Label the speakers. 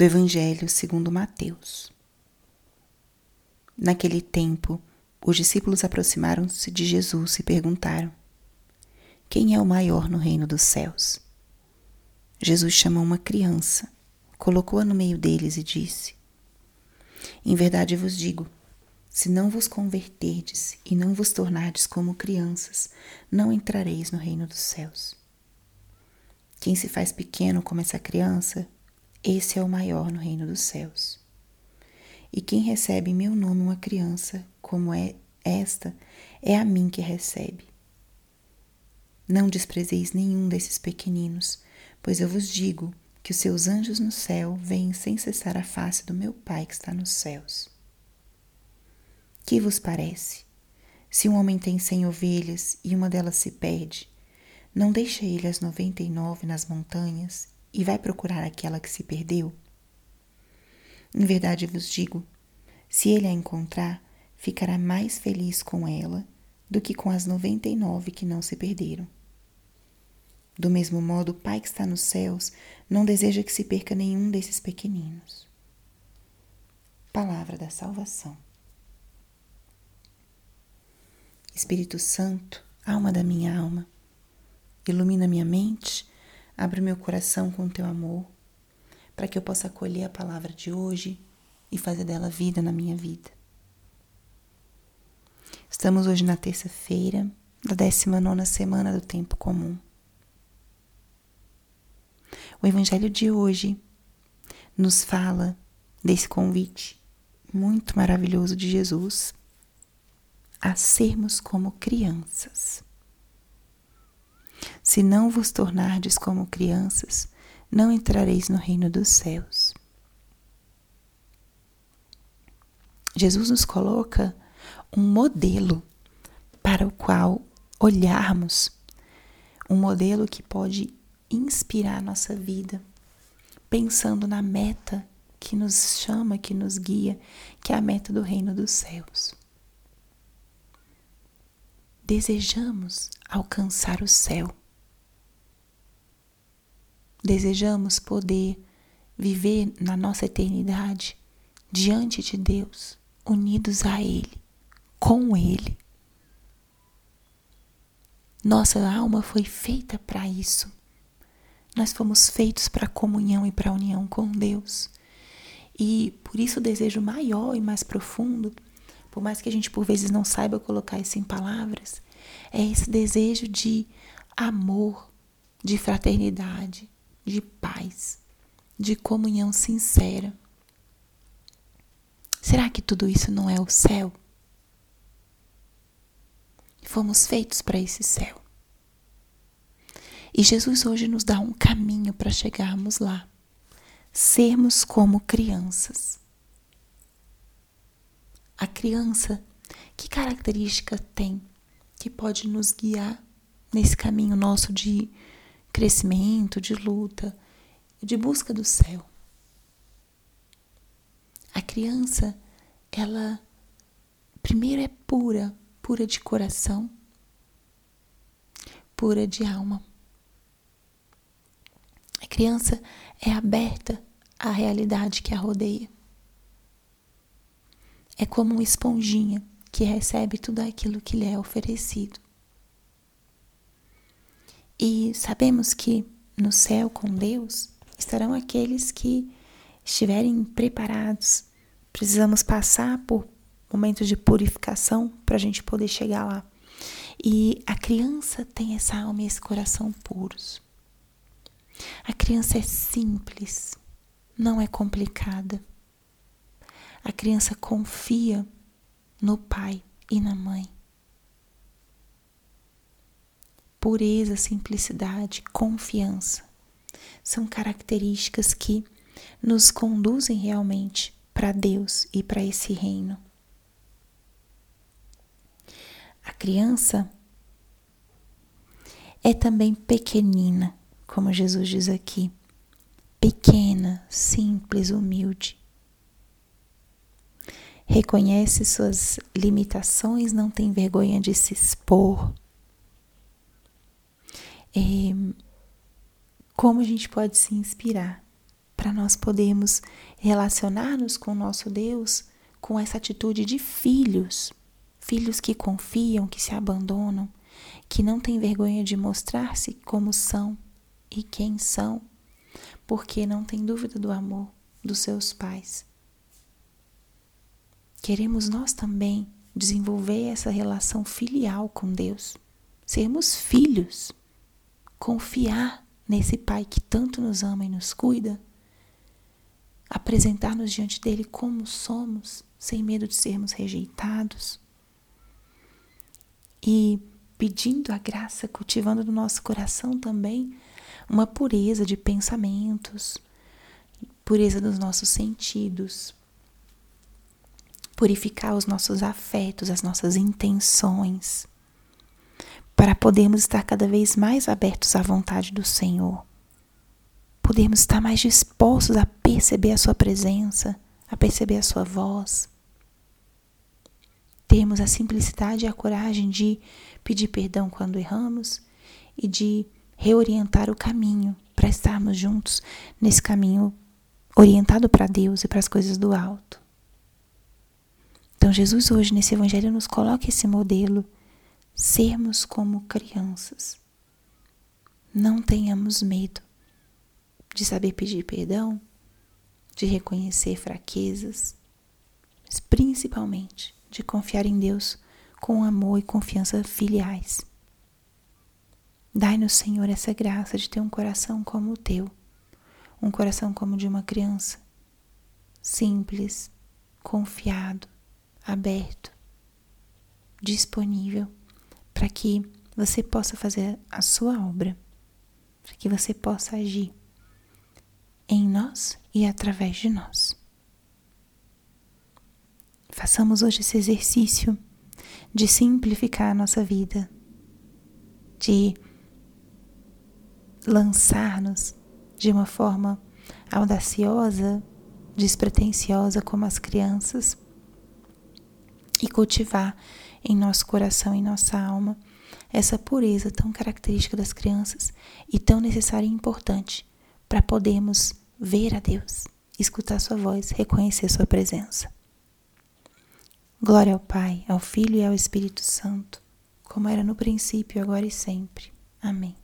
Speaker 1: do Evangelho segundo Mateus. Naquele tempo, os discípulos aproximaram-se de Jesus e perguntaram: Quem é o maior no reino dos céus? Jesus chamou uma criança, colocou-a no meio deles e disse: Em verdade vos digo, se não vos converterdes e não vos tornardes como crianças, não entrareis no reino dos céus. Quem se faz pequeno como essa criança, esse é o maior no reino dos céus. E quem recebe em meu nome uma criança como é esta, é a mim que recebe. Não desprezeis nenhum desses pequeninos, pois eu vos digo que os seus anjos no céu veem sem cessar a face do meu Pai que está nos céus. Que vos parece? Se um homem tem cem ovelhas e uma delas se perde, não deixa ele as noventa e nove nas montanhas e vai procurar aquela que se perdeu? Em verdade vos digo: se ele a encontrar, ficará mais feliz com ela do que com as noventa e nove que não se perderam. Do mesmo modo, o Pai que está nos céus não deseja que se perca nenhum desses pequeninos. Palavra da salvação. Espírito Santo, alma da minha alma, ilumina minha mente Abre meu coração com teu amor, para que eu possa acolher a palavra de hoje e fazer dela vida na minha vida. Estamos hoje na terça-feira da 19 semana do tempo comum. O evangelho de hoje nos fala desse convite muito maravilhoso de Jesus a sermos como crianças. Se não vos tornardes como crianças, não entrareis no reino dos céus. Jesus nos coloca um modelo para o qual olharmos, um modelo que pode inspirar nossa vida, pensando na meta que nos chama, que nos guia, que é a meta do reino dos céus. Desejamos alcançar o céu desejamos poder viver na nossa eternidade diante de Deus, unidos a Ele, com Ele. Nossa alma foi feita para isso. Nós fomos feitos para comunhão e para união com Deus. E por isso o desejo maior e mais profundo, por mais que a gente por vezes não saiba colocar isso em palavras, é esse desejo de amor, de fraternidade, de paz, de comunhão sincera. Será que tudo isso não é o céu? Fomos feitos para esse céu. E Jesus hoje nos dá um caminho para chegarmos lá. Sermos como crianças. A criança, que característica tem que pode nos guiar nesse caminho nosso de crescimento, de luta, de busca do céu. A criança, ela primeiro é pura, pura de coração, pura de alma. A criança é aberta à realidade que a rodeia. É como uma esponjinha que recebe tudo aquilo que lhe é oferecido. E sabemos que no céu com Deus estarão aqueles que estiverem preparados. Precisamos passar por momentos de purificação para a gente poder chegar lá. E a criança tem essa alma e esse coração puros. A criança é simples, não é complicada. A criança confia no pai e na mãe pureza, simplicidade, confiança. São características que nos conduzem realmente para Deus e para esse reino. A criança é também pequenina, como Jesus diz aqui. Pequena, simples, humilde. Reconhece suas limitações, não tem vergonha de se expor, é, como a gente pode se inspirar para nós podermos relacionar-nos com o nosso Deus com essa atitude de filhos, filhos que confiam, que se abandonam, que não têm vergonha de mostrar-se como são e quem são, porque não têm dúvida do amor dos seus pais. Queremos nós também desenvolver essa relação filial com Deus, sermos filhos, confiar nesse Pai que tanto nos ama e nos cuida, apresentar-nos diante dele como somos, sem medo de sermos rejeitados e pedindo a graça, cultivando no nosso coração também uma pureza de pensamentos, pureza dos nossos sentidos, purificar os nossos afetos, as nossas intenções, para podermos estar cada vez mais abertos à vontade do Senhor, podermos estar mais dispostos a perceber a Sua presença, a perceber a Sua voz, termos a simplicidade e a coragem de pedir perdão quando erramos e de reorientar o caminho para estarmos juntos nesse caminho orientado para Deus e para as coisas do alto. Então, Jesus, hoje, nesse Evangelho, nos coloca esse modelo: sermos como crianças. Não tenhamos medo de saber pedir perdão, de reconhecer fraquezas, mas principalmente de confiar em Deus com amor e confiança filiais. Dai-nos, Senhor, essa graça de ter um coração como o teu, um coração como de uma criança, simples, confiado, aberto, disponível, para que você possa fazer a sua obra, para que você possa agir em nós e através de nós. Façamos hoje esse exercício de simplificar a nossa vida, de lançar-nos de uma forma audaciosa, despretensiosa como as crianças e cultivar em nosso coração e nossa alma essa pureza tão característica das crianças e tão necessária e importante para podermos ver a Deus, escutar Sua voz, reconhecer Sua presença. Glória ao Pai, ao Filho e ao Espírito Santo, como era no princípio, agora e sempre. Amém.